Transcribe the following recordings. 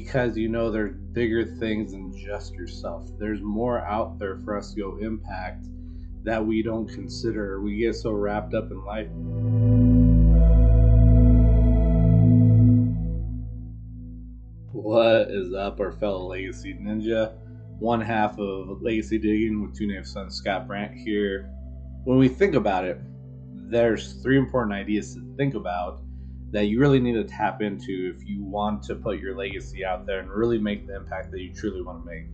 because you know there's bigger things than just yourself. There's more out there for us to go impact that we don't consider. We get so wrapped up in life. What is up, our fellow Legacy Ninja? One half of Legacy Digging with two native sons, Scott Brandt here. When we think about it, there's three important ideas to think about that you really need to tap into if you want to put your legacy out there and really make the impact that you truly want to make.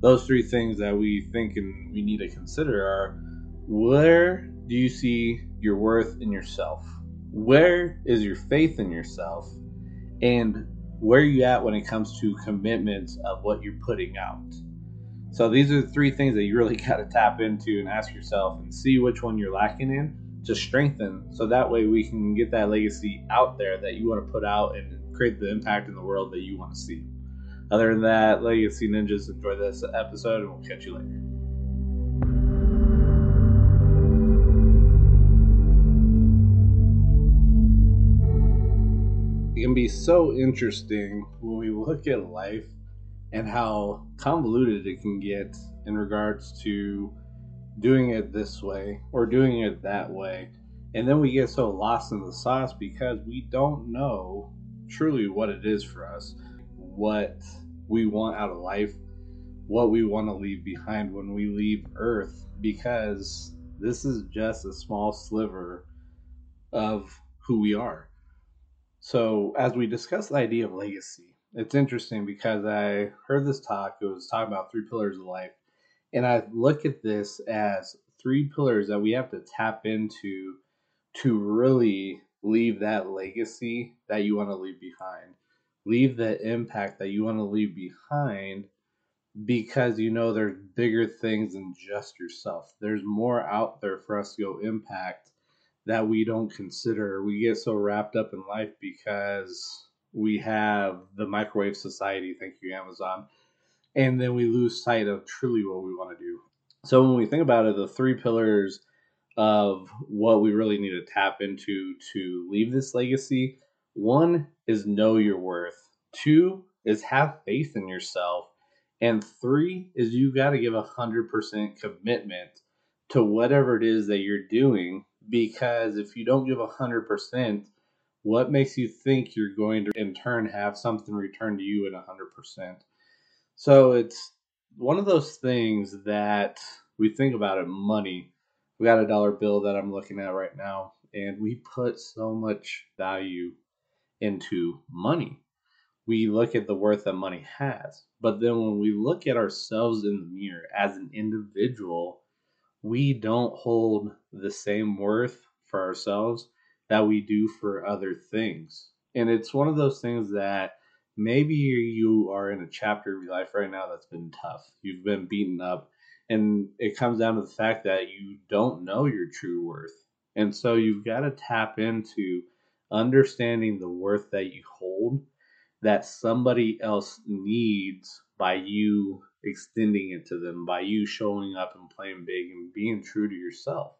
Those three things that we think and we need to consider are where do you see your worth in yourself? Where is your faith in yourself? And where are you at when it comes to commitments of what you're putting out? So these are the three things that you really got to tap into and ask yourself and see which one you're lacking in to strengthen so that way we can get that legacy out there that you want to put out and create the impact in the world that you want to see. Other than that, Legacy Ninjas, enjoy this episode and we'll catch you later. It can be so interesting when we look at life and how convoluted it can get in regards to doing it this way or doing it that way. And then we get so lost in the sauce because we don't know truly what it is for us, what we want out of life, what we want to leave behind when we leave Earth, because this is just a small sliver of who we are. So, as we discuss the idea of legacy, it's interesting because I heard this talk. It was talking about three pillars of life and I look at this as three pillars that we have to tap into to really leave that legacy that you want to leave behind. Leave the impact that you want to leave behind because you know there's bigger things than just yourself. There's more out there for us to go impact that we don't consider. We get so wrapped up in life because we have the microwave society, thank you, Amazon, and then we lose sight of truly what we want to do. So when we think about it, the three pillars of what we really need to tap into to leave this legacy one is know your worth, two is have faith in yourself, and three is you got to give a hundred percent commitment to whatever it is that you're doing because if you don't give a hundred percent what makes you think you're going to in turn have something returned to you at a hundred percent so it's one of those things that we think about it money. We got a dollar bill that I'm looking at right now, and we put so much value into money. We look at the worth that money has. But then when we look at ourselves in the mirror as an individual, we don't hold the same worth for ourselves that we do for other things. And it's one of those things that maybe you are in a chapter of your life right now that's been tough. You've been beaten up, and it comes down to the fact that you don't know your true worth. And so you've got to tap into understanding the worth that you hold that somebody else needs by you extending it to them, by you showing up and playing big and being true to yourself.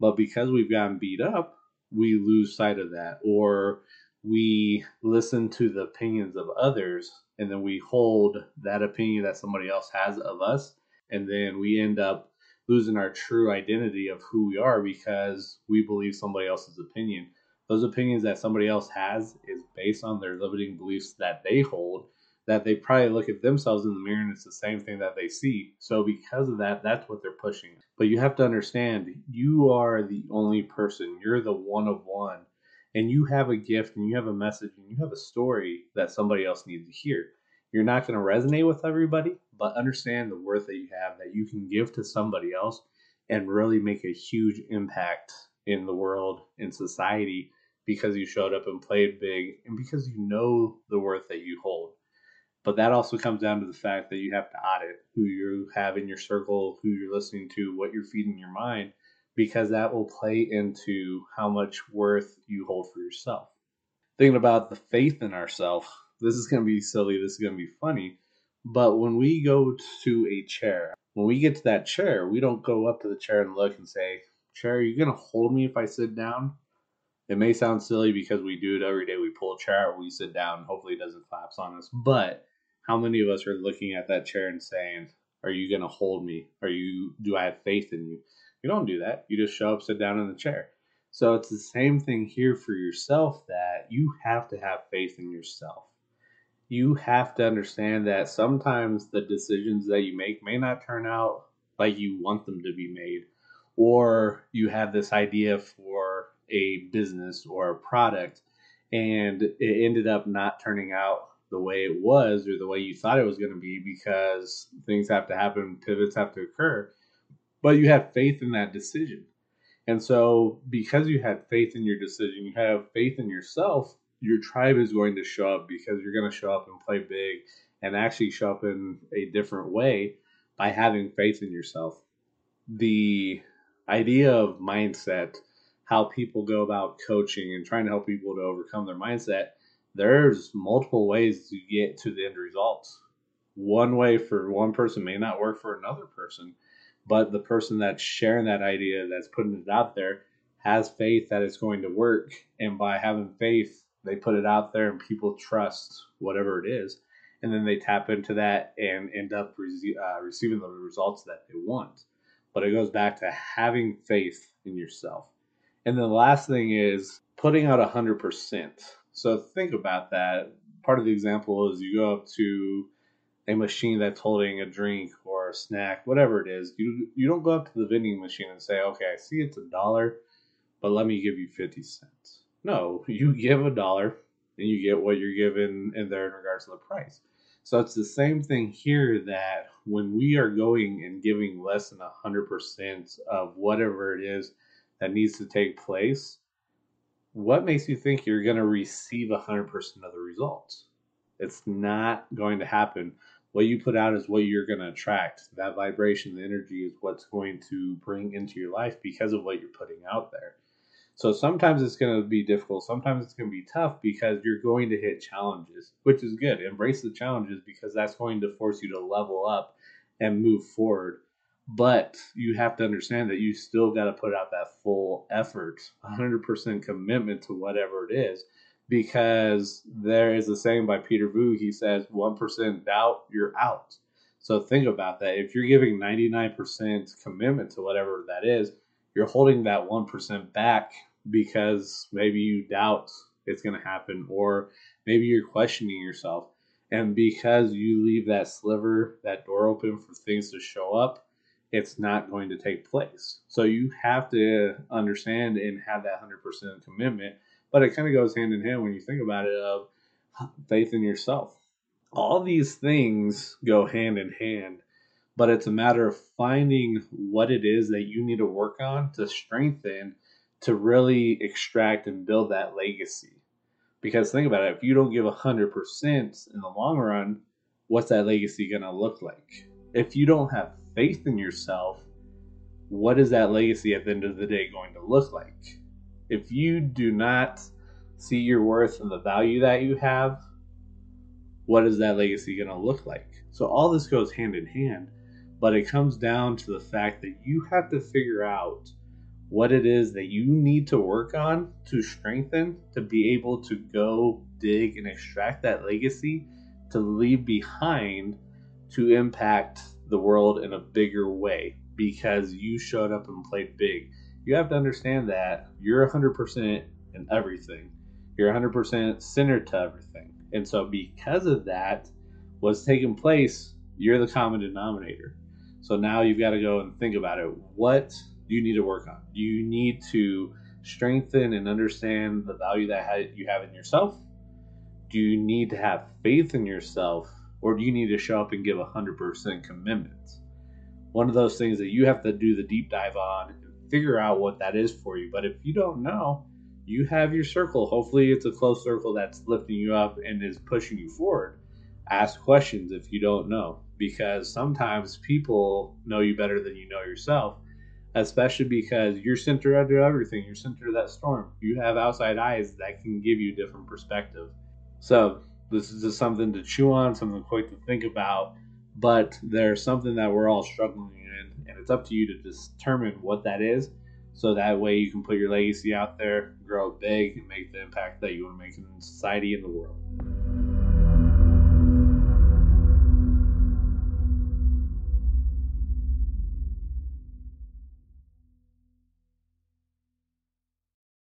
But because we've gotten beat up, we lose sight of that. Or we listen to the opinions of others and then we hold that opinion that somebody else has of us and then we end up losing our true identity of who we are because we believe somebody else's opinion. Those opinions that somebody else has is based on their limiting beliefs that they hold that they probably look at themselves in the mirror and it's the same thing that they see. So because of that that's what they're pushing. But you have to understand you are the only person. You're the one of one and you have a gift and you have a message and you have a story that somebody else needs to hear. You're not going to resonate with everybody, but understand the worth that you have that you can give to somebody else and really make a huge impact in the world, in society, because you showed up and played big and because you know the worth that you hold. But that also comes down to the fact that you have to audit who you have in your circle, who you're listening to, what you're feeding your mind, because that will play into how much worth you hold for yourself. Thinking about the faith in ourselves, this is going to be silly, this is going to be funny, but when we go to a chair, when we get to that chair, we don't go up to the chair and look and say, Chair, are you going to hold me if I sit down? It may sound silly because we do it every day. We pull a chair, we sit down, hopefully it doesn't collapse on us. But how many of us are looking at that chair and saying, Are you gonna hold me? Are you do I have faith in you? You don't do that. You just show up, sit down in the chair. So it's the same thing here for yourself that you have to have faith in yourself. You have to understand that sometimes the decisions that you make may not turn out like you want them to be made, or you have this idea for a business or a product and it ended up not turning out the way it was or the way you thought it was going to be because things have to happen, pivots have to occur. But you have faith in that decision. And so, because you had faith in your decision, you have faith in yourself, your tribe is going to show up because you're going to show up and play big and actually show up in a different way by having faith in yourself. The idea of mindset, how people go about coaching and trying to help people to overcome their mindset, there's multiple ways to get to the end results. One way for one person may not work for another person, but the person that's sharing that idea, that's putting it out there, has faith that it's going to work. And by having faith, they put it out there and people trust whatever it is and then they tap into that and end up re- uh, receiving the results that they want. But it goes back to having faith in yourself. And then the last thing is putting out 100%. So think about that. Part of the example is you go up to a machine that's holding a drink or a snack, whatever it is. You you don't go up to the vending machine and say, "Okay, I see it's a dollar, but let me give you 50 cents." No, you give a dollar and you get what you're given in there in regards to the price. So it's the same thing here that when we are going and giving less than 100% of whatever it is that needs to take place, what makes you think you're going to receive 100% of the results? It's not going to happen. What you put out is what you're going to attract. That vibration, the energy is what's going to bring into your life because of what you're putting out there. So sometimes it's going to be difficult. Sometimes it's going to be tough because you're going to hit challenges, which is good. Embrace the challenges because that's going to force you to level up and move forward. But you have to understand that you still got to put out that full effort, 100% commitment to whatever it is. Because there is a saying by Peter Vu, he says, 1% doubt, you're out. So think about that. If you're giving 99% commitment to whatever that is, you're holding that 1% back because maybe you doubt it's going to happen or maybe you're questioning yourself and because you leave that sliver that door open for things to show up it's not going to take place so you have to understand and have that 100% commitment but it kind of goes hand in hand when you think about it of faith in yourself all these things go hand in hand but it's a matter of finding what it is that you need to work on to strengthen to really extract and build that legacy. Because think about it, if you don't give 100% in the long run, what's that legacy going to look like? If you don't have faith in yourself, what is that legacy at the end of the day going to look like? If you do not see your worth and the value that you have, what is that legacy going to look like? So all this goes hand in hand, but it comes down to the fact that you have to figure out what it is that you need to work on to strengthen to be able to go dig and extract that legacy to leave behind to impact the world in a bigger way because you showed up and played big. You have to understand that you're 100% in everything. You're 100% centered to everything. And so because of that what's taking place, you're the common denominator. So now you've got to go and think about it. What do you need to work on? Do you need to strengthen and understand the value that you have in yourself? Do you need to have faith in yourself? Or do you need to show up and give 100% commitment? One of those things that you have to do the deep dive on figure out what that is for you. But if you don't know, you have your circle. Hopefully, it's a close circle that's lifting you up and is pushing you forward. Ask questions if you don't know, because sometimes people know you better than you know yourself especially because you're center of everything. You're center of that storm. You have outside eyes that can give you different perspective. So this is just something to chew on, something quick to think about. But there's something that we're all struggling in, and it's up to you to determine what that is, So that way you can put your legacy out there, grow big, and make the impact that you want to make in society and the world.